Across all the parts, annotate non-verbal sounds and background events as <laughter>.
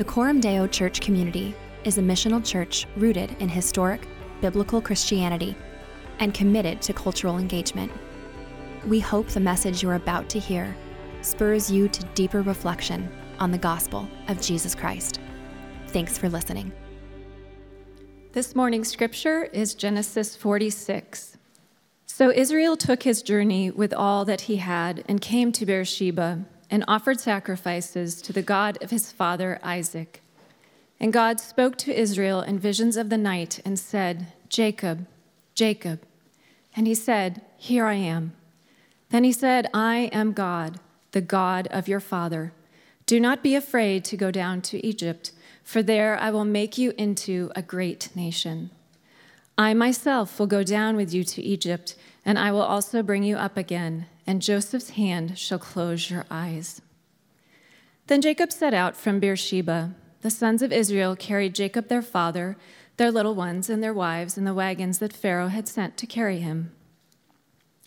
The Coram Deo Church community is a missional church rooted in historic, biblical Christianity and committed to cultural engagement. We hope the message you're about to hear spurs you to deeper reflection on the gospel of Jesus Christ. Thanks for listening. This morning's scripture is Genesis 46. So Israel took his journey with all that he had and came to Beersheba and offered sacrifices to the God of his father Isaac. And God spoke to Israel in visions of the night and said, Jacob, Jacob. And he said, Here I am. Then he said, I am God, the God of your father. Do not be afraid to go down to Egypt, for there I will make you into a great nation. I myself will go down with you to Egypt, and I will also bring you up again, and Joseph's hand shall close your eyes. Then Jacob set out from Beersheba. The sons of Israel carried Jacob their father, their little ones, and their wives in the wagons that Pharaoh had sent to carry him.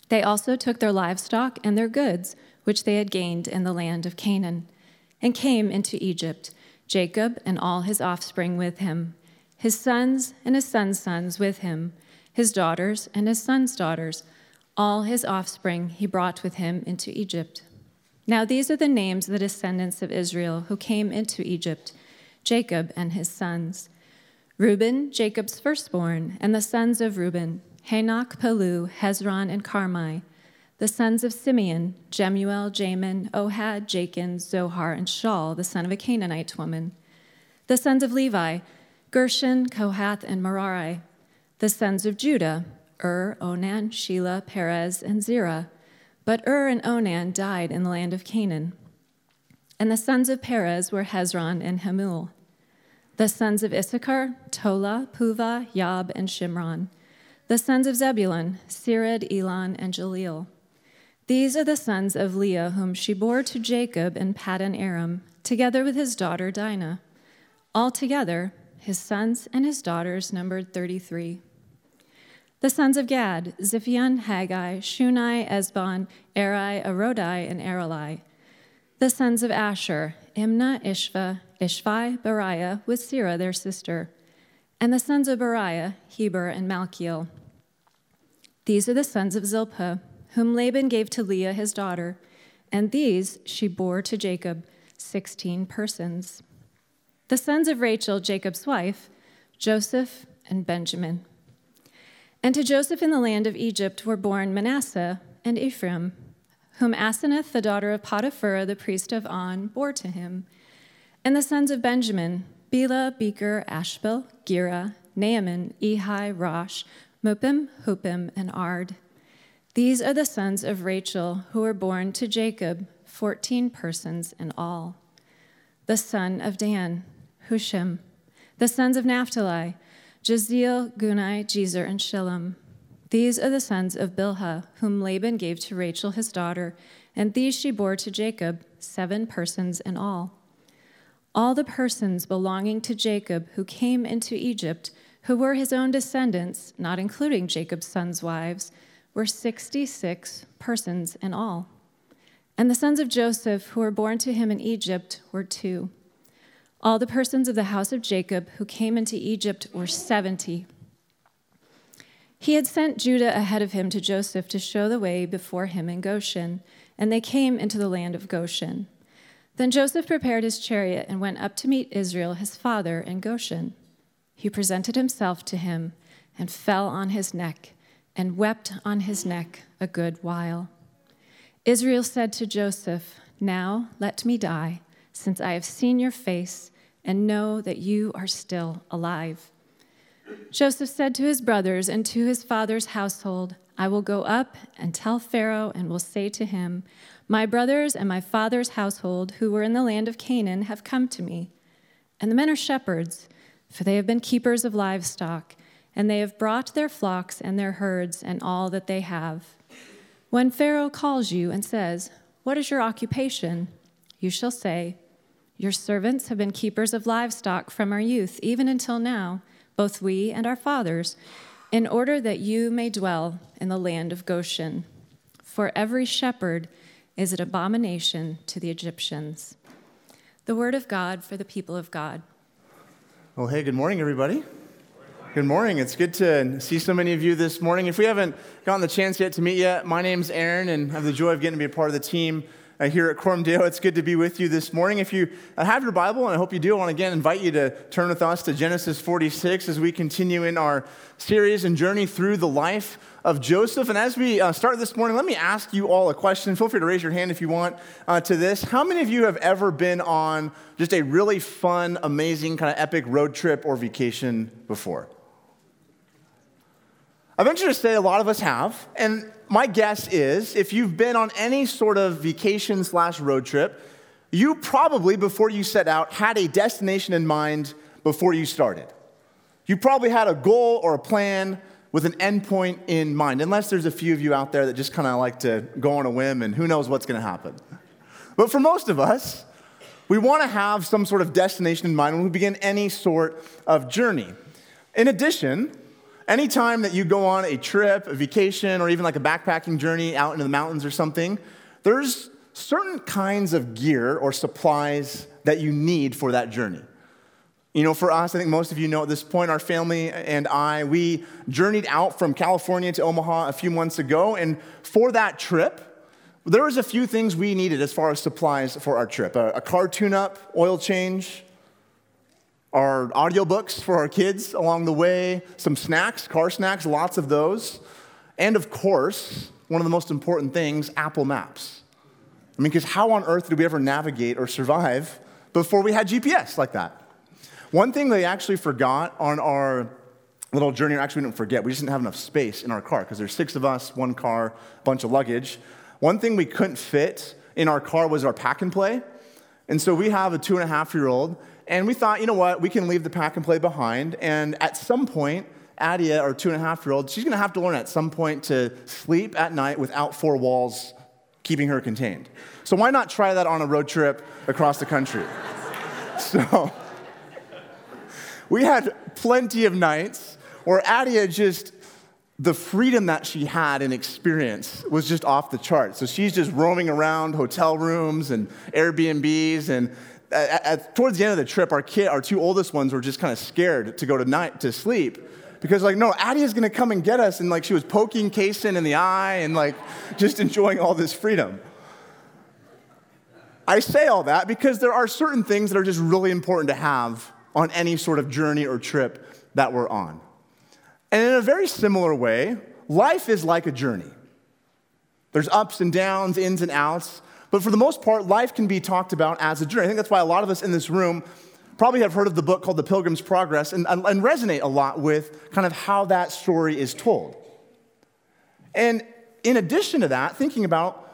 They also took their livestock and their goods, which they had gained in the land of Canaan, and came into Egypt, Jacob and all his offspring with him, his sons and his sons' sons with him, his daughters and his sons' daughters, all his offspring he brought with him into Egypt. Now these are the names of the descendants of Israel who came into Egypt Jacob and his sons. Reuben, Jacob's firstborn, and the sons of Reuben, Hanoch, Pallu, Hezron, and Carmi. The sons of Simeon, Jemuel, Jamin, Ohad, Jachin, Zohar, and Shaul, the son of a Canaanite woman. The sons of Levi, Gershon, Kohath, and Merari. The sons of Judah, Ur, Onan, Shelah, Perez, and Zerah. But Ur and Onan died in the land of Canaan. And the sons of Perez were Hezron and Hamul. The sons of Issachar, Tola, Puvah, Yob, and Shimron. The sons of Zebulun, Sered, Elon, and Jaleel. These are the sons of Leah, whom she bore to Jacob in Paddan Aram, together with his daughter Dinah. Altogether, his sons and his daughters numbered 33. The sons of Gad, Ziphion, Haggai, Shunai, Ezbon, Eri, Arodi, and Areli. The sons of Asher, Imnah, Ishva, Ishvi, Beriah, with Serah their sister and the sons of Beriah, Heber, and Malchiel. These are the sons of Zilpah, whom Laban gave to Leah his daughter, and these she bore to Jacob, sixteen persons. The sons of Rachel, Jacob's wife, Joseph and Benjamin. And to Joseph in the land of Egypt were born Manasseh and Ephraim, whom Asenath, the daughter of Potiphera, the priest of On, bore to him. And the sons of Benjamin, Bela, Becher, Ashbel, Gera, Naaman, Ehi, Rosh, Muppim, Huppim, and Ard. These are the sons of Rachel who were born to Jacob, fourteen persons in all. The son of Dan, Hushim. The sons of Naphtali, Jahzeel, Guni, Jezer, and Shillem. These are the sons of Bilhah, whom Laban gave to Rachel his daughter, and these she bore to Jacob, seven persons in all. All the persons belonging to Jacob who came into Egypt, who were his own descendants, not including Jacob's sons' wives, were 66 persons in all. And the sons of Joseph who were born to him in Egypt were two. All the persons of the house of Jacob who came into Egypt were 70. He had sent Judah ahead of him to Joseph to show the way before him in Goshen, and they came into the land of Goshen. Then Joseph prepared his chariot and went up to meet Israel, his father, in Goshen. He presented himself to him and fell on his neck and wept on his neck a good while. Israel said to Joseph, Now let me die, since I have seen your face and know that you are still alive. Joseph said to his brothers and to his father's household, I will go up and tell Pharaoh and will say to him, my brothers and my father's household, who were in the land of Canaan, have come to me. And the men are shepherds, for they have been keepers of livestock, and they have brought their flocks and their herds and all that they have. When Pharaoh calls you and says, What is your occupation? you shall say, Your servants have been keepers of livestock from our youth, even until now, both we and our fathers, in order that you may dwell in the land of Goshen. For every shepherd, is an abomination to the Egyptians. The word of God for the people of God. Well, hey, good morning, everybody. Good morning. It's good to see so many of you this morning. If we haven't gotten the chance yet to meet yet, my name's Aaron, and I have the joy of getting to be a part of the team here at Coram Deo. It's good to be with you this morning. If you uh, have your Bible, and I hope you do, I want to again invite you to turn with us to Genesis 46 as we continue in our series and journey through the life of Joseph. And as we uh, start this morning, let me ask you all a question. Feel free to raise your hand if you want uh, to this. How many of you have ever been on just a really fun, amazing, kind of epic road trip or vacation before? I venture to say a lot of us have. And my guess is if you've been on any sort of vacation slash road trip, you probably, before you set out, had a destination in mind before you started. You probably had a goal or a plan with an endpoint in mind, unless there's a few of you out there that just kind of like to go on a whim and who knows what's going to happen. But for most of us, we want to have some sort of destination in mind when we begin any sort of journey. In addition, anytime that you go on a trip, a vacation, or even like a backpacking journey out into the mountains or something, there's certain kinds of gear or supplies that you need for that journey. You know, for us, I think most of you know at this point, our family and I, we journeyed out from California to Omaha a few months ago. And for that trip, there was a few things we needed as far as supplies for our trip a, a car tune up, oil change, our audiobooks for our kids along the way, some snacks, car snacks, lots of those. And of course, one of the most important things, Apple Maps. I mean, because how on earth did we ever navigate or survive before we had GPS like that? One thing they actually forgot on our little journey, or actually we didn't forget, we just didn't have enough space in our car because there's six of us, one car, bunch of luggage. One thing we couldn't fit in our car was our pack and play. And so we have a two and a half year old, and we thought, you know what, we can leave the pack and play behind. And at some point, Adia, our two and a half year old, she's gonna have to learn at some point to sleep at night without four walls keeping her contained. So why not try that on a road trip across the country? <laughs> so we had plenty of nights where Adia just, the freedom that she had and experience was just off the charts. So she's just roaming around hotel rooms and Airbnbs. And at, at, towards the end of the trip, our kid, our two oldest ones were just kind of scared to go to night to sleep because like no addie is gonna come and get us and like she was poking Kason in the eye and like <laughs> just enjoying all this freedom i say all that because there are certain things that are just really important to have on any sort of journey or trip that we're on. And in a very similar way, life is like a journey. There's ups and downs, ins and outs, but for the most part, life can be talked about as a journey. I think that's why a lot of us in this room probably have heard of the book called The Pilgrim's Progress and, and, resonate a lot with kind of how that story is told. And in addition to that, thinking about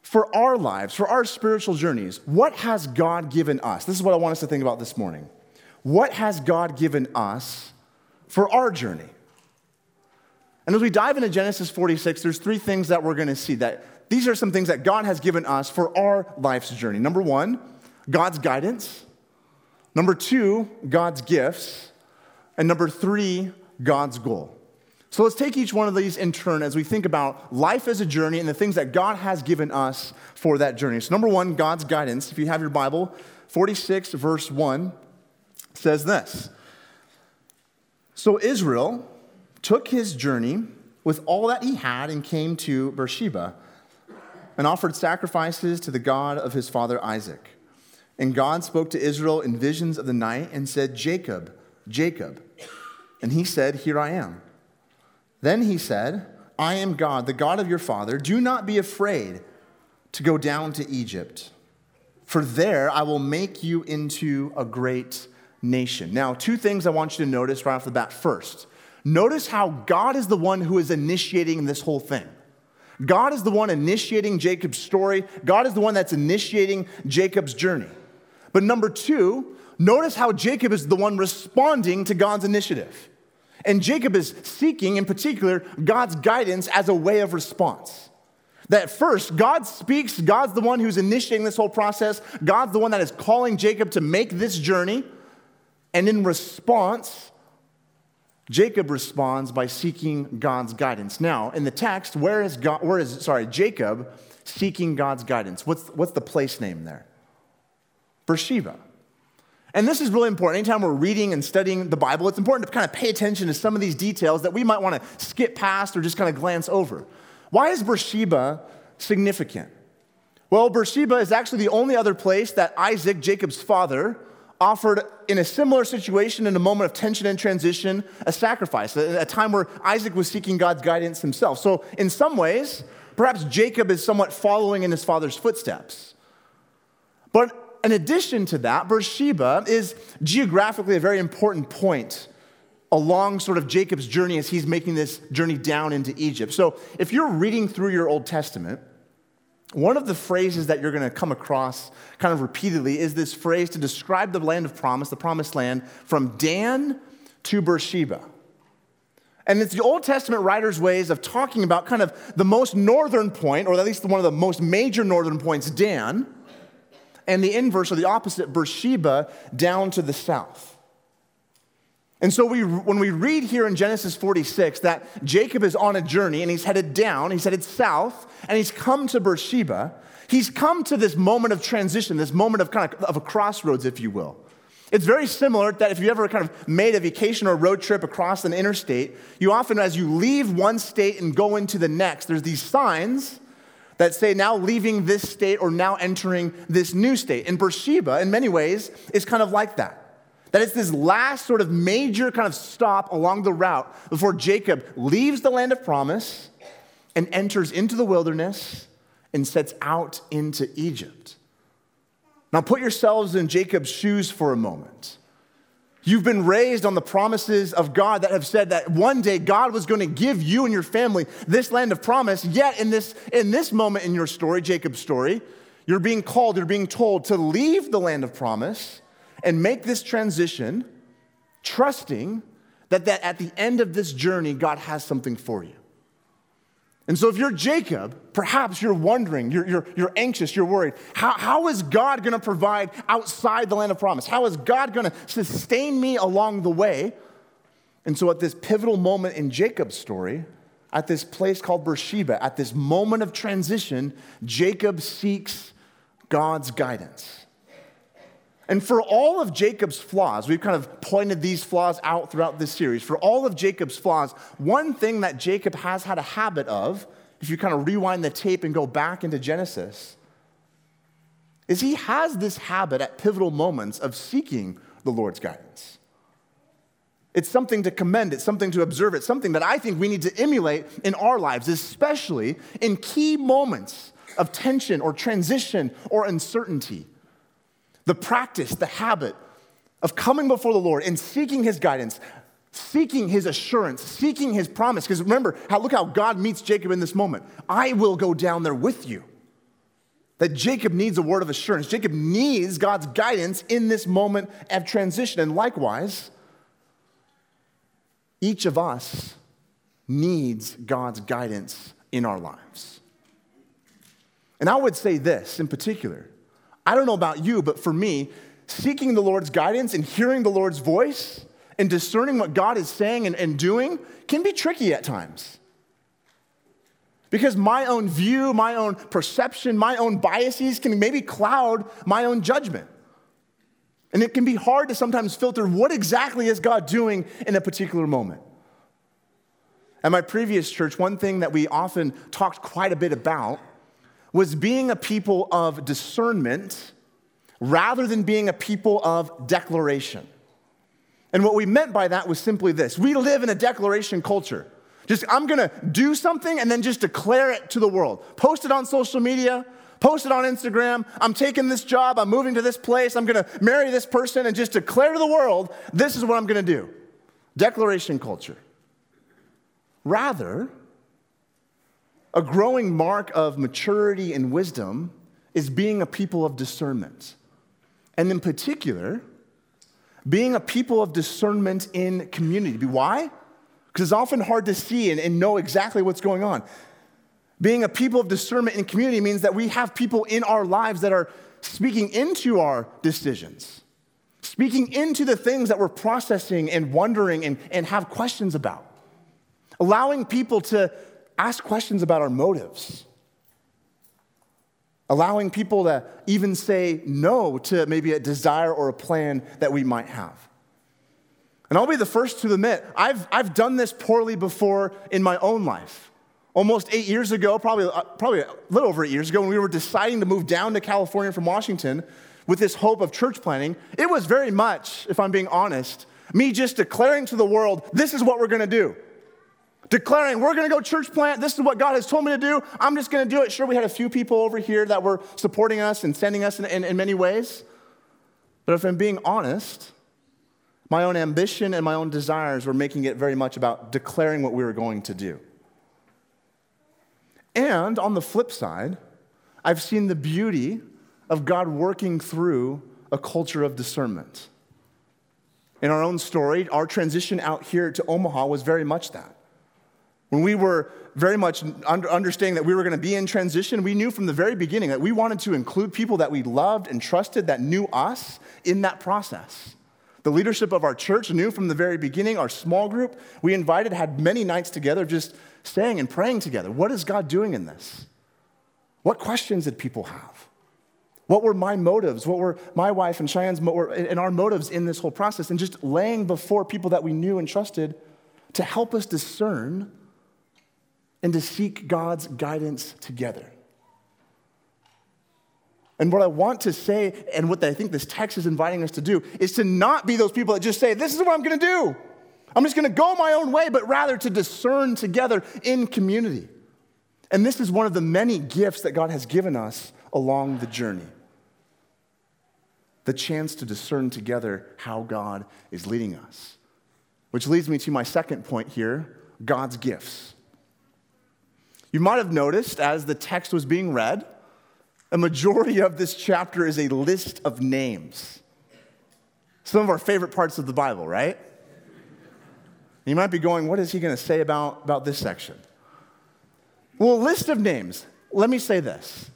for our lives, for our spiritual journeys, what has God given us? This is what I want us to think about this morning what has God given us for our journey? And as we dive into Genesis 46, there's three things that we're going to see that these are some things that God has given us for our life's journey. Number one, God's guidance. Number two, God's gifts. And number three, God's goal. So let's take each one of these in turn as we think about life as a journey and the things that God has given us for that journey. So, number one, God's guidance. If you have your Bible, 46, verse 1 says this So Israel took his journey with all that he had and came to Beersheba and offered sacrifices to the God of his father Isaac. And God spoke to Israel in visions of the night and said, Jacob, Jacob. And he said, Here I am. Then he said, I am God, the God of your father. Do not be afraid to go down to Egypt, for there I will make you into a great nation. Now, two things I want you to notice right off the bat. First, notice how God is the one who is initiating this whole thing. God is the one initiating Jacob's story, God is the one that's initiating Jacob's journey. But number two, notice how Jacob is the one responding to God's initiative. And Jacob is seeking, in particular, God's guidance as a way of response. That first, God speaks, God's the one who's initiating this whole process, God's the one that is calling Jacob to make this journey. And in response, Jacob responds by seeking God's guidance. Now, in the text, where is God, where is, sorry, Jacob seeking God's guidance? What's, what's the place name there? Beersheba. And this is really important. Anytime we're reading and studying the Bible, it's important to kind of pay attention to some of these details that we might want to skip past or just kind of glance over. Why is Beersheba significant? Well, Beersheba is actually the only other place that Isaac, Jacob's father, offered in a similar situation in a moment of tension and transition a sacrifice, a, time where Isaac was seeking God's guidance himself. So, in some ways, perhaps Jacob is somewhat following in his father's footsteps. But in addition to that, Beersheba is geographically a very important point along sort of Jacob's journey as he's making this journey down into Egypt. So, if you're reading through your Old Testament, one of the phrases that you're going to come across kind of repeatedly is this phrase to describe the land of promise, the promised land, from Dan to Beersheba. And it's the Old Testament writers' ways of talking about kind of the most northern point, or at least one of the most major northern points, Dan, and the inverse or the opposite, Beersheba, down to the south. And so we, when we read here in Genesis 46 that Jacob is on a journey and he's headed down, he's headed south, and he's come to Beersheba, he's come to this moment of transition, this moment of kind of, of a crossroads, if you will. It's very similar that if you ever kind of made a vacation or road trip across an interstate, you often, as you leave one state and go into the next, there's these signs that say now leaving this state or now entering this new state. And Beersheba, in many ways, is kind of like that. That it's this last sort of major kind of stop along the route before Jacob leaves the land of promise and enters into the wilderness and sets out into Egypt. Now, put yourselves in Jacob's shoes for a moment. You've been raised on the promises of God that have said that one day God was going to give you and your family this land of promise. Yet, in this, in this moment in your story, Jacob's story, you're being called, you're being told to leave the land of promise and make this transition, trusting that, that at the end of this journey, God has something for you. And so, if you're Jacob, perhaps you're wondering, you're, you're, you're anxious, you're worried. How, how is God going to provide outside the land of promise? How is God going to sustain me along the way? And so, at this pivotal moment in Jacob's story, at this place called Beersheba, at this moment of transition, Jacob seeks God's guidance. And for all of Jacob's flaws, we've kind of pointed these flaws out throughout this series. For all of Jacob's flaws, one thing that Jacob has had a habit of, if you kind of rewind the tape and go back into Genesis, is he has this habit at pivotal moments of seeking the Lord's guidance. It's something to commend, it's something to observe, it's something that I think we need to emulate in our lives, especially in key moments of tension or transition or uncertainty the practice, the habit of coming before the Lord and seeking his guidance, seeking his assurance, seeking his promise. Because remember, how, look how God meets Jacob in this moment. I will go down there with you. That Jacob needs a word of assurance. Jacob needs God's guidance in this moment of transition. And likewise, each of us needs God's guidance in our lives. And I would say this in particular I don't know about you, but for me, seeking the Lord's guidance and hearing the Lord's voice and discerning what God is saying and, and doing can be tricky at times. Because my own view, my own perception, my own biases can maybe cloud my own judgment. And it can be hard to sometimes filter what exactly is God doing in a particular moment. At my previous church, one thing that we often talked quite a bit about was being a people of discernment rather than being a people of declaration. And what we meant by that was simply this we live in a declaration culture. Just, I'm gonna do something and then just declare it to the world. Post it on social media, post it on Instagram. I'm taking this job, I'm moving to this place, I'm gonna marry this person, and just declare to the world, this is what I'm gonna do. Declaration culture. Rather, a growing mark of maturity and wisdom is being a people of discernment. And in particular, being a people of discernment in community. Why? Because it's often hard to see and, and know exactly what's going on. Being a people of discernment in community means that we have people in our lives that are speaking into our decisions, speaking into the things that we're processing and wondering and, and have questions about, allowing people to ask questions about our motives, allowing people to even say no to maybe a desire or a plan that we might have. And I'll be the first to admit, I've, I've done this poorly before in my own life. Almost eight years ago, probably, uh, probably a little over eight years ago, when we were deciding to move down to California from Washington with this hope of church planting, it was very much, if I'm being honest, me just declaring to the world, this is what we're gonna do. Declaring, we're gonna go church plant, this is what God has told me to do, I'm just gonna do it. Sure, we had a few people over here that were supporting us and sending us in, in, in many ways. But if I'm being honest, my own ambition and my own desires were making it very much about declaring what we were going to do. And on the flip side, I've seen the beauty of God working through a culture of discernment. In our own story, our transition out here to Omaha was very much that. When we were very much understanding that we were going to be in transition, we knew from the very beginning that we wanted to include people that we loved and trusted that knew us in that process. The leadership of our church knew from the very beginning, our small group we invited had many nights together just staying and praying together. What is God doing in this? What questions did people have? What were my motives? What were my wife and Cheyenne's and our motives in this whole process? And just laying before people that we knew and trusted to help us discern and to seek God's guidance together. And what I want to say, and what I think this text is inviting us to do, is to not be those people that just say, This is what I'm gonna do. I'm just gonna go my own way, but rather to discern together in community. And this is one of the many gifts that God has given us along the journey the chance to discern together how God is leading us. Which leads me to my second point here God's gifts. You might have noticed as the text was being read, a majority of this chapter is a list of names. Some of our favorite parts of the Bible, right? You might be going, what is he going to say about, about this section? Well, list of names. Let me say this.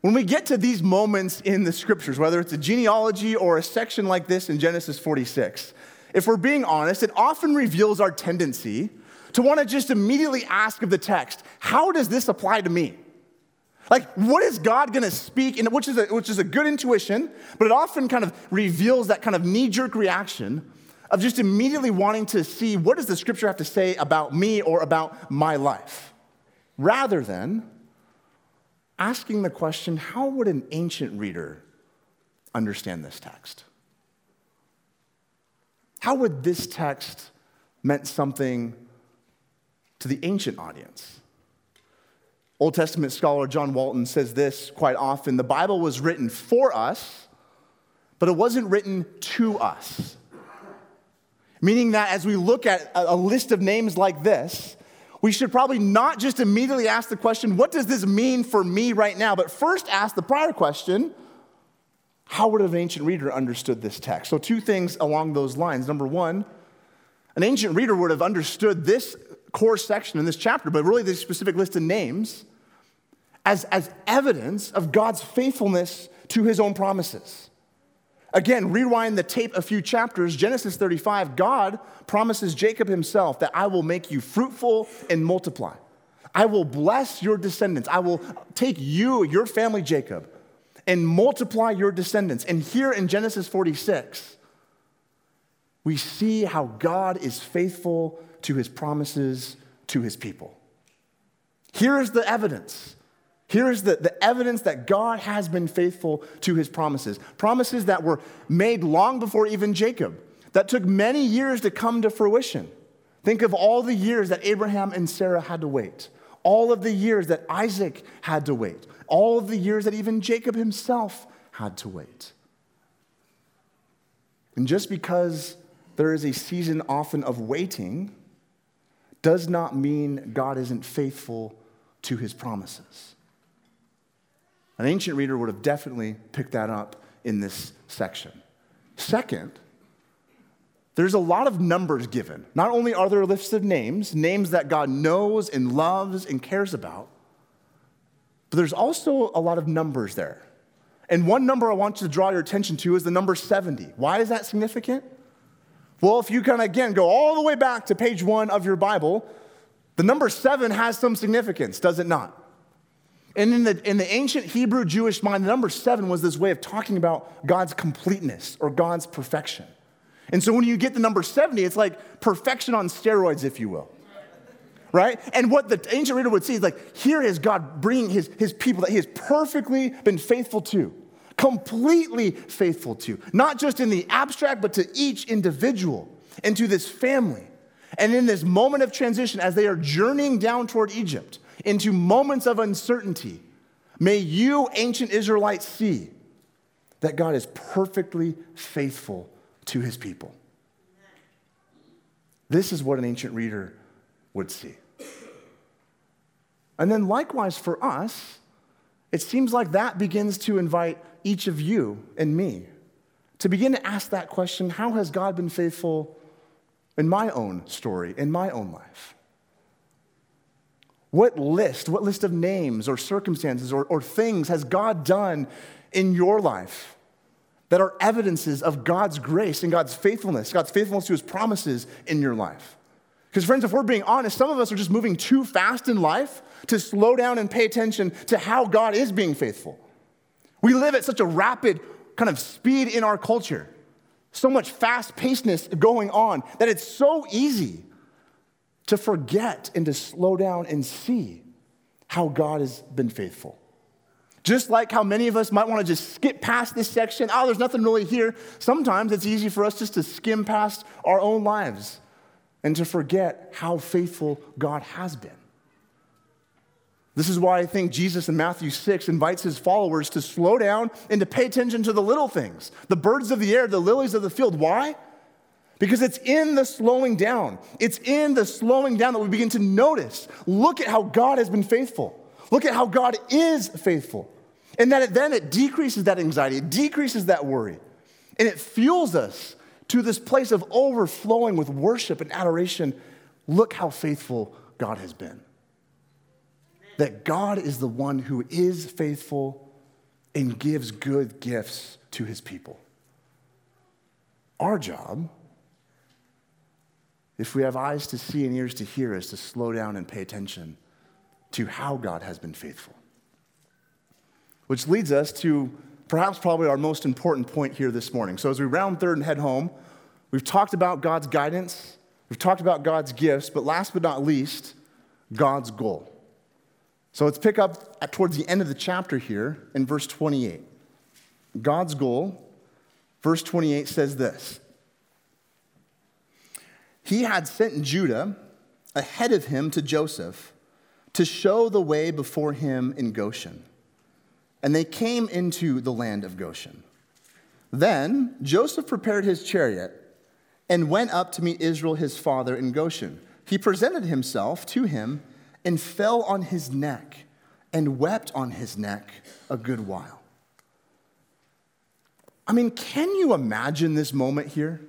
When we get to these moments in the scriptures, whether it's a genealogy or a section like this in Genesis 46, if we're being honest, it often reveals our tendency to want to just immediately ask of the text, how does this apply to me? Like, what is God going to speak, in, which, is a, which is a good intuition, but it often kind of reveals that kind of knee jerk reaction of just immediately wanting to see what does the scripture have to say about me or about my life, rather than asking the question how would an ancient reader understand this text? How would this text meant something to the ancient audience? Old Testament scholar John Walton says this quite often the Bible was written for us, but it wasn't written to us. Meaning that as we look at a list of names like this, we should probably not just immediately ask the question, what does this mean for me right now? But first ask the prior question, how would an ancient reader understood this text? So, two things along those lines. Number one, an ancient reader would have understood this core section in this chapter, but really this specific list of names, as, as evidence of God's faithfulness to his own promises. Again, rewind the tape a few chapters. Genesis 35, God promises Jacob himself that I will make you fruitful and multiply. I will bless your descendants. I will take you, your family, Jacob, and multiply your descendants. And here in Genesis 46, we see how God is faithful to his promises to his people. Here is the evidence Here's the, the evidence that God has been faithful to his promises. Promises that were made long before even Jacob, that took many years to come to fruition. Think of all the years that Abraham and Sarah had to wait, all of the years that Isaac had to wait, all of the years that even Jacob himself had to wait. And just because there is a season often of waiting does not mean God isn't faithful to his promises. An ancient reader would have definitely picked that up in this section. Second, there's a lot of numbers given. Not only are there lists of names, names that God knows and loves and cares about, but there's also a lot of numbers there. And one number I want you to draw your attention to is the number 70. Why is that significant? Well, if you kind of again go all the way back to page one of your Bible, the number seven has some significance, does it not? And in the, in the ancient Hebrew Jewish mind, the number seven was this way of talking about God's completeness or God's perfection. And so when you get the number 70, it's like perfection on steroids, if you will. Right? And what the ancient reader would see is like, here is God bringing his, his people that he has perfectly been faithful to, completely faithful to, not just in the abstract, but to each individual and to this family. And in this moment of transition, as they are journeying down toward Egypt into moments of uncertainty, may you, ancient Israelites, see that God is perfectly faithful to his people. This is what an ancient reader would see. And then, likewise, for us, it seems like that begins to invite each of you and me to begin to ask that question how has God been faithful in my own story, in my own life? What list, what list of names or circumstances or, or things has God done in your life that are evidences of God's grace and God's faithfulness, God's faithfulness to his promises in your life. Because, friends, if we're being honest, some of us are just moving too fast in life to slow down and pay attention to how God is being faithful. We live at such a rapid kind of speed in our culture, so much fast pacedness going on, that it's so easy to forget and to slow down and see how God has been faithful. Just like how many of us might want to just skip past this section, oh, there's nothing really here. Sometimes it's easy for us just to skim past our own lives and to forget how faithful God has been. This is why I think Jesus in Matthew 6 invites his followers to slow down and to pay attention to the little things, the birds of the air, the lilies of the field. Why? Because it's in the slowing down. It's in the slowing down that we begin to notice. Look at how God has been faithful. Look at how God is faithful. And that it, then it decreases that anxiety, it decreases that worry, and it fuels us to this place of overflowing with worship and adoration. Look how faithful God has been. That God is the one who is faithful and gives good gifts to his people. Our job, if we have eyes to see and ears to hear, is to slow down and pay attention to how God has been faithful. Which leads us to perhaps probably our most important point here this morning. So, as we round third and head home, we've talked about God's guidance, we've talked about God's gifts, but last but not least, God's goal. So, let's pick up towards the end of the chapter here in verse 28. God's goal, verse 28 says this He had sent Judah ahead of him to Joseph to show the way before him in Goshen and they came into the land of Goshen. Then Joseph prepared his chariot and went up to meet Israel his father in Goshen. He presented himself to him and fell on his neck and wept on his neck a good while. I mean, can you imagine this moment here?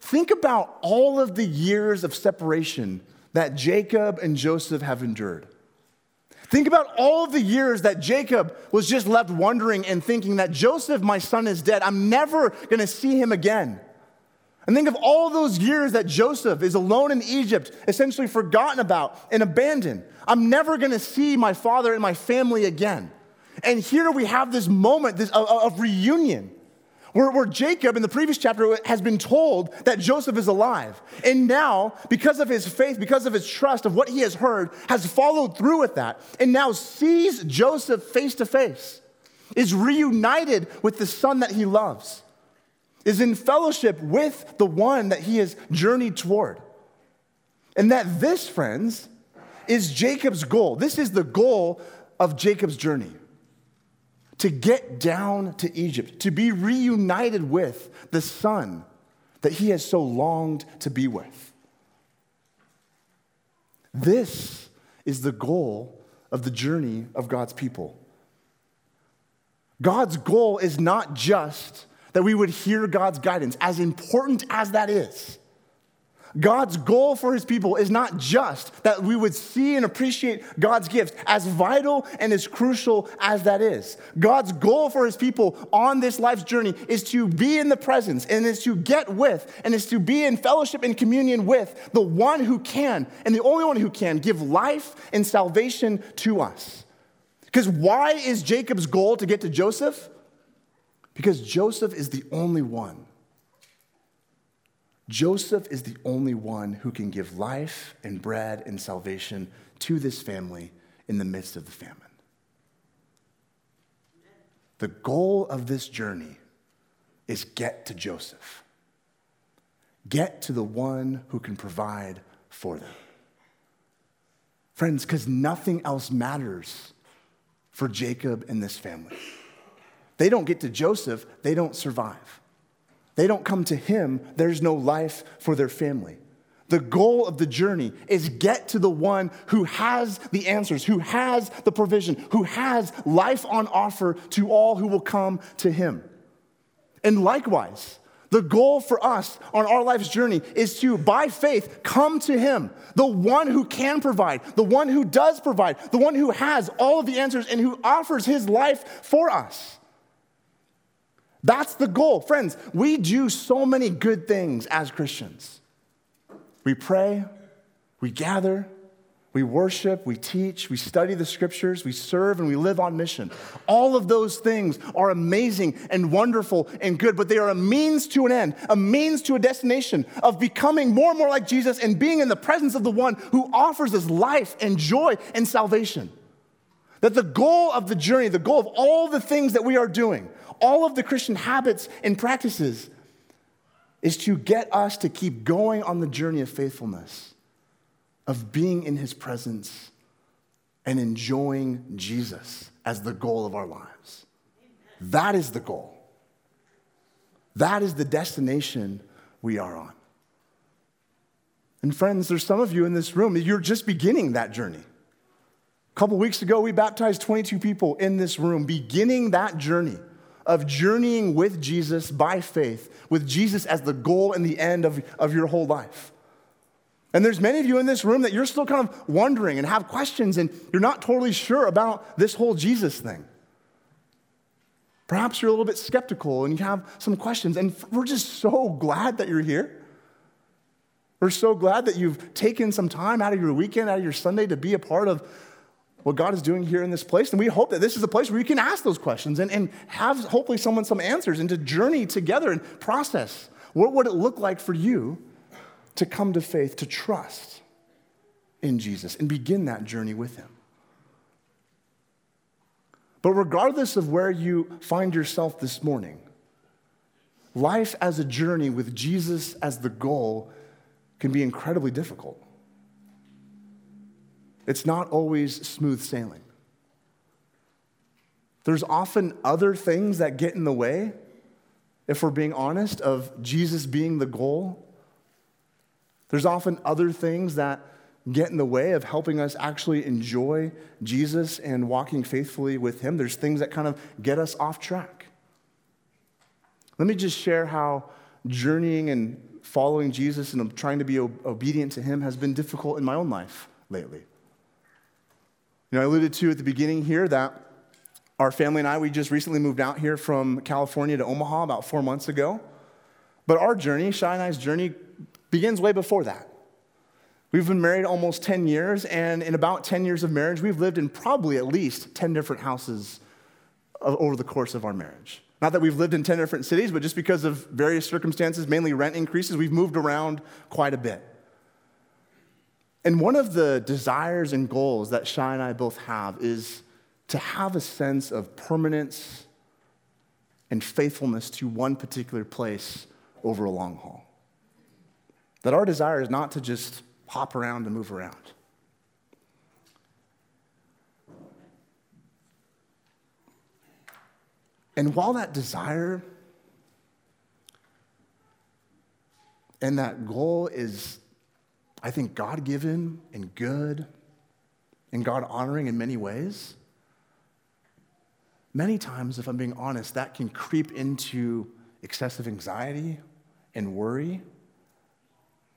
Think about all of the years of separation that Jacob and Joseph have endured. Think about all of the years that Jacob was just left wondering and thinking that Joseph, my son, is dead. I'm never going to see him again. And think of all those years that Joseph is alone in Egypt, essentially forgotten about and abandoned. I'm never to see my father and my family again. And here we have this moment this, of, of reunion where, where Jacob in the previous chapter has been told that Joseph is alive. And now, because of his faith, because of his trust of what he has heard, has followed through with that, and now sees Joseph face to face, is reunited with the son that he loves, is in fellowship with the one that he has journeyed toward. And that this, friends, is Jacob's goal. This is the goal of Jacob's journey to get down to Egypt, to be reunited with the son that he has so longed to be with. This is the goal of the journey of God's people. God's goal is not just that we would hear God's guidance, as important as that is. God's goal for his people is not just that we would see and appreciate God's gifts, as vital and as crucial as that is. God's goal for his people on this life's journey is to be in the presence and is to get with and is to be in fellowship and communion with the one who can and the only one who can give life and salvation to us. Because why is Jacob's goal to get to Joseph? Because Joseph is the only one. Joseph is the only one who can give life and bread and salvation to this family in the midst of the famine. The goal of this journey is get to Joseph. Get to the one who can provide for them. Friends, because nothing else matters for Jacob and this family. They don't get to Joseph, they don't survive. They don't come to him, there's no life for their family. The goal of the journey is get to the one who has the answers, who has the provision, who has life on offer to all who will come to him. And likewise, the goal for us on our life's journey is to, by faith, come to Him, the one who can provide, the one who does provide, the one who has all of the answers and who offers His life for us. That's the goal. Friends, we do so many good things as Christians. We pray, we gather, we worship, we teach, we study the scriptures, we serve, and we live on mission. All of those things are amazing and wonderful and good, but they are a means to an end, a means to a destination of becoming more and more like Jesus and being in the presence of the one who offers us life and joy and salvation. That the goal of the journey, the goal of all the things that we are doing, all of the Christian habits and practices, is to get us to keep going on the journey of faithfulness of being in his presence and enjoying Jesus as the goal of our lives. That is the goal. That is the destination we are on. And friends, there's some of you in this room, you're just beginning that journey. A couple weeks ago, we baptized 22 people in this room, beginning that journey of journeying with Jesus by faith, with Jesus as the goal and the end of, of your whole life. And there's many of you in this room that you're still kind of wondering and have questions and you're not totally sure about this whole Jesus thing. Perhaps you're a little bit skeptical and you have some questions, and we're just so glad that you're here. We're so glad that you've taken some time out of your weekend, out of your Sunday to be a part of what God is doing here in this place. And we hope that this is a place where you can ask those questions and, and have hopefully someone some answers and to journey together and process what would it look like for you to come to faith, to trust in Jesus and begin that journey with Him. But regardless of where you find yourself this morning, life as a journey with Jesus as the goal can be incredibly difficult. It's not always smooth sailing. There's often other things that get in the way, if we're being honest, of Jesus being the goal there's often other things that get in the way of helping us actually enjoy Jesus and walking faithfully with Him. There's things that kind of get us off track. Let me just share how journeying and following Jesus and trying to be obedient to Him has been difficult in my own life lately. You know, I alluded to at the beginning here that our family and I, we just recently moved out here from California to Omaha about four months ago. But our journey, Shai and I's journey, begins way before that. We've been married almost 10 years, and in about 10 years of marriage, we've lived in probably at least 10 different houses over the course of our marriage. Not that we've lived in 10 different cities, but just because of various circumstances, mainly rent increases, we've moved around quite a bit. And one of the desires and goals that Shai and I both have is to have a sense of permanence and faithfulness to one particular place over a long haul. That our desire is not to just hop around and move around. And while that desire and that goal is, I think, God given and good and God honoring in many ways, many times, if I'm being honest, that can creep into excessive anxiety and worry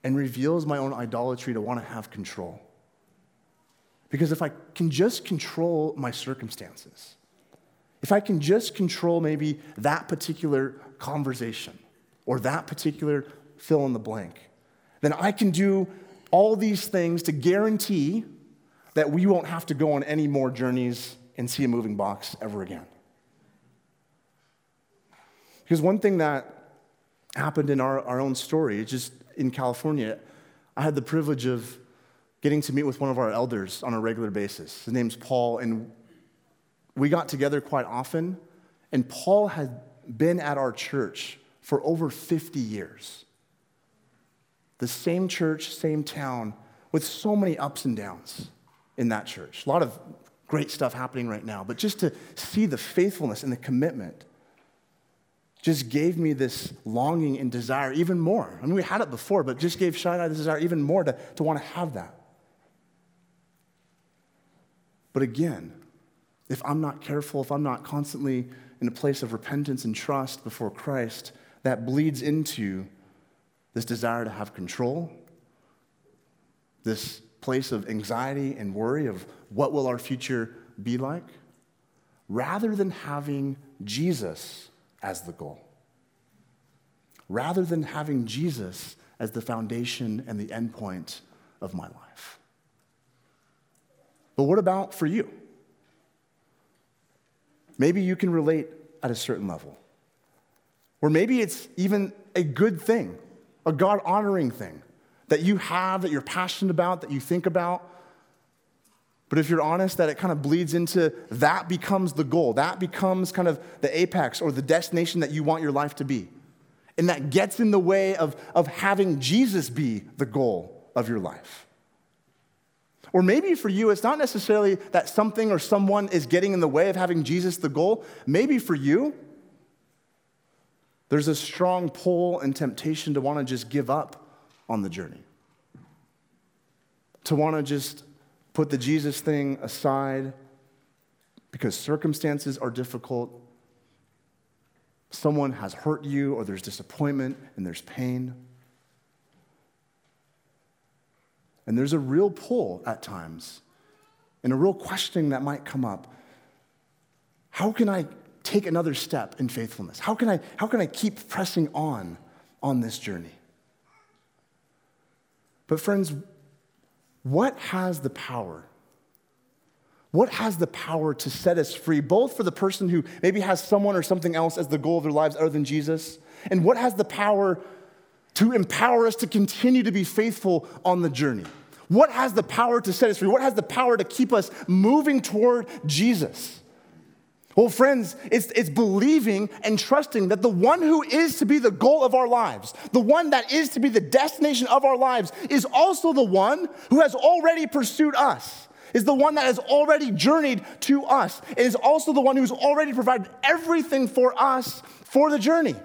and reveals my own idolatry to want to have control. Because if I can just control my circumstances, if I can just control maybe that particular conversation or that particular fill in the blank, then I can do all these things to guarantee that we won't have to go on any more journeys and see a moving box ever again. Because one thing that happened in our, our own story, just in California, I had the privilege of getting to meet with one of our elders on a regular basis. His name's Paul, and we got together quite often. And Paul had been at our church for over 50 years. The same church, same town, with so many ups and downs in that church. A lot of great stuff happening right now, but just to see the faithfulness and the commitment just gave me this longing and desire even more. I mean, we had it before, but just gave Shai this desire even more to, to want to have that. But again, if I'm not careful, if I'm not constantly in a place of repentance and trust before Christ, that bleeds into this desire to have control, this place of anxiety and worry of what will our future be like, rather than having Jesus as the goal. Rather than having Jesus as the foundation and the endpoint of my life. But what about for you? Maybe you can relate at a certain level. Or maybe it's even a good thing, a God honoring thing that you have, that you're passionate about, that you think about. But if you're honest, that it kind of bleeds into that becomes the goal. That becomes kind of the apex or the destination that you want your life to be. And that gets in the way of, of having Jesus be the goal of your life. Or maybe for you, it's not necessarily that something or someone is getting in the way of having Jesus the goal. Maybe for you, there's a strong pull and temptation to want to just give up on the journey, to want to just put the Jesus thing aside because circumstances are difficult. Someone has hurt you, or there's disappointment and there's pain. And there's a real pull at times and a real questioning that might come up. How can I take another step in faithfulness? How can I, how can I keep pressing on on this journey? But, friends, what has the power? What has the power to set us free, both for the person who maybe has someone or something else as the goal of their lives other than Jesus? And what has the power to empower us to continue to be faithful on the journey? What has the power to set us free? What has the power to keep us moving toward Jesus? Well, friends, it's, it's believing and trusting that the one who is to be the goal of our lives, the one that is to be the destination of our lives, is also the one who has already pursued us, is the one that has already journeyed to us, and is also the one who's already provided everything for us for the journey.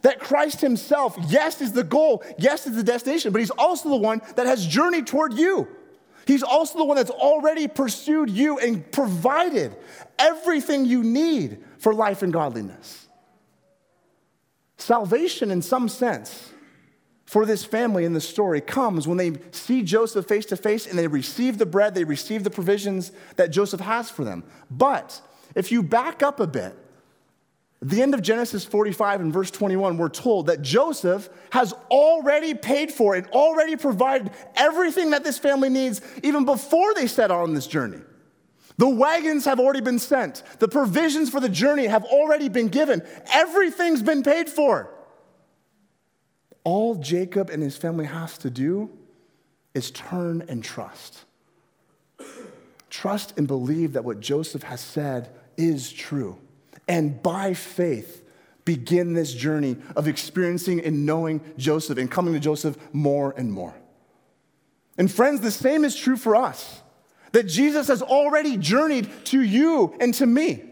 That Christ Himself, yes, is the goal, yes, is the destination, but He's also the one that has journeyed toward you. He's also the one that's already pursued you and provided everything you need for life and godliness. Salvation, in some sense, for this family in the story comes when they see Joseph face to face and they receive the bread, they receive the provisions that Joseph has for them. But if you back up a bit, the end of Genesis 45 and verse 21, we're told that Joseph has already paid for and already provided everything that this family needs even before they set out on this journey. The wagons have already been sent, the provisions for the journey have already been given, everything's been paid for. All Jacob and his family has to do is turn and trust. Trust and believe that what Joseph has said is true and by faith begin this journey of experiencing and knowing Joseph and coming to Joseph more and more. And friends, the same is true for us that Jesus has already journeyed to you and to me.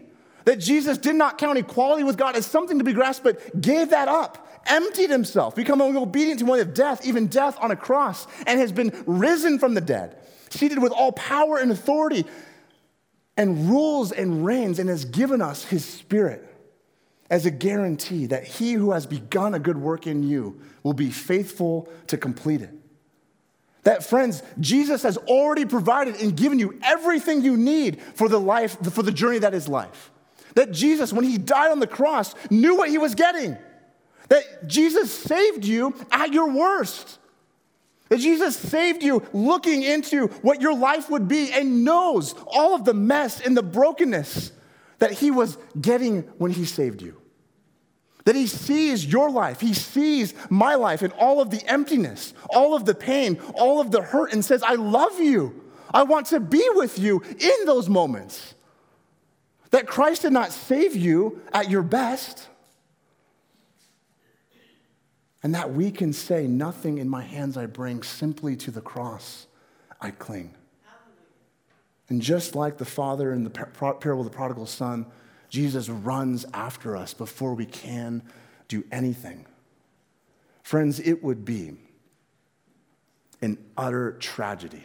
That Jesus did not count equality with God as something to be grasped, but gave that up, emptied himself, becoming obedient to one of death, even death on a cross, and has been risen from the dead, seated with all power and authority and rules and reigns and has given us his spirit as a guarantee that he who has begun a good work in you will be faithful to complete it. That, friends, Jesus has already provided and given you everything you need for the life, for the journey that is life. That Jesus, when he died on the cross, knew what he was getting. That Jesus saved you at your worst. That Jesus saved you looking into what your life would be and knows all of the mess and the brokenness that he was getting when he saved you. That he sees your life, he sees my life and all of the emptiness, all of the pain, all of the hurt, and says, I love you. I want to be with you in those moments. That Christ did not save you at your best. And that we can say, Nothing in my hands I bring, simply to the cross I cling. And just like the father in the parable of the prodigal son, Jesus runs after us before we can do anything. Friends, it would be an utter tragedy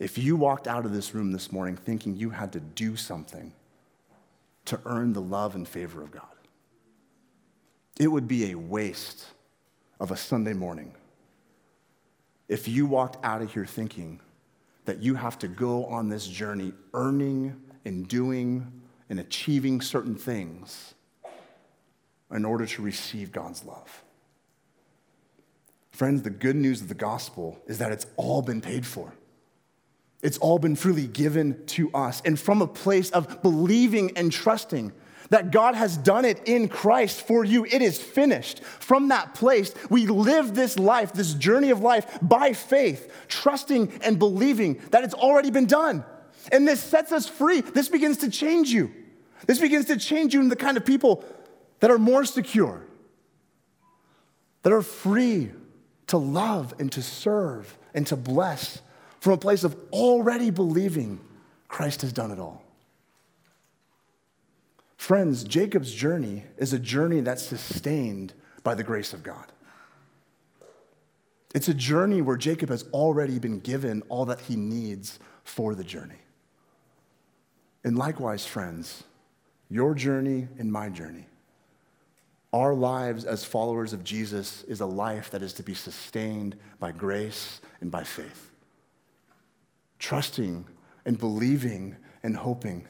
if you walked out of this room this morning thinking you had to do something to earn the love and favor of God. It would be a waste of a Sunday morning if you walked out of here thinking that you have to go on this journey earning and doing and achieving certain things in order to receive God's love. Friends, the good news of the gospel is that it's all been paid for. It's all been freely given to us. And from a place of believing and trusting that God has done it in Christ for you, it is finished. From that place, we live this life, this journey of life by faith, trusting and believing that it's already been done. And this sets us free. This begins to change you. This begins to change you into the kind of people that are more secure, that are free to love and to serve and to bless from a place of already believing Christ has done it all. Friends, Jacob's journey is a journey that's sustained by the grace of God. It's a journey where Jacob has already been given all that he needs for the journey. And likewise, friends, your journey and my journey, our lives as followers of Jesus is a life that is to be sustained by grace and by faith trusting and believing and hoping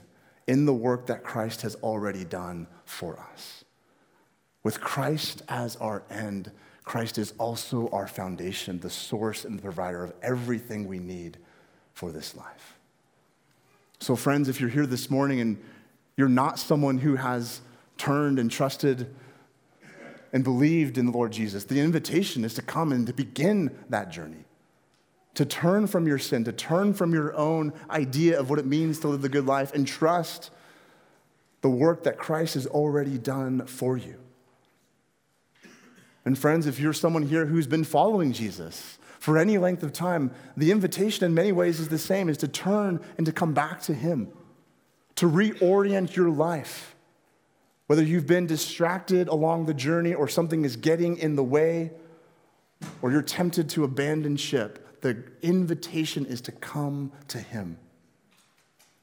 in the work that Christ has already done for us. With Christ as our end, Christ is also our foundation, the source and the provider of everything we need for this life. So, friends, if you're here this morning and you're not someone who has turned and trusted and believed in the Lord Jesus, the invitation is to come and to begin that journey to turn from your sin, to turn from your own idea of what it means to live the good life and trust the work that Christ has already done for you. And friends, if you're someone here who's been following Jesus for any length of time, the invitation in many ways is the same is to turn and to come back to him, to reorient your life. Whether you've been distracted along the journey or something is getting in the way, or you're tempted to abandon ship, the invitation is to come to Him,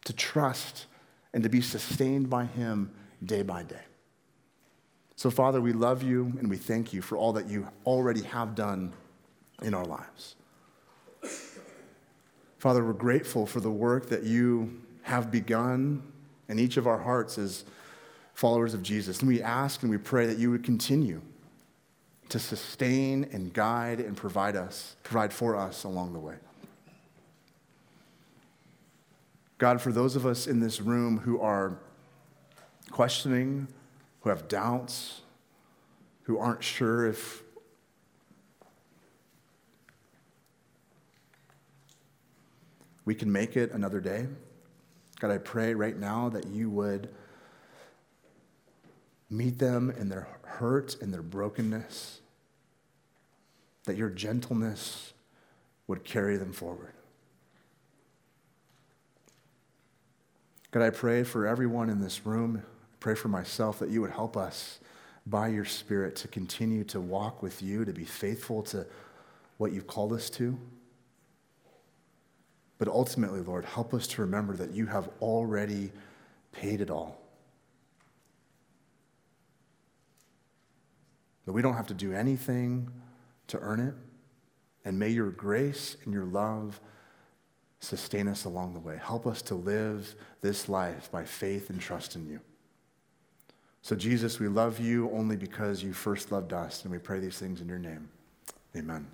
to trust, and to be sustained by Him day by day. So, Father, we love you and we thank you for all that you already have done in our lives. Father, we're grateful for the work that you have begun in each of our hearts as followers of Jesus. And we ask and we pray that you would continue to sustain and guide and provide us, provide for us along the way. God, for those of us in this room who are questioning, who have doubts, who aren't sure if we can make it another day, God, I pray right now that you would meet them in their hurt and their brokenness, that your gentleness would carry them forward. God, I pray for everyone in this room, pray for myself that you would help us by your Spirit to continue to walk with you, to be faithful to what you've called us to. But ultimately, Lord, help us to remember that you have already paid it all. That we don't have to do anything to earn it. And may your grace and your love sustain us along the way. Help us to live this life by faith and trust in you. So, Jesus, we love you only because you first loved us, and we pray these things in your name. Amen.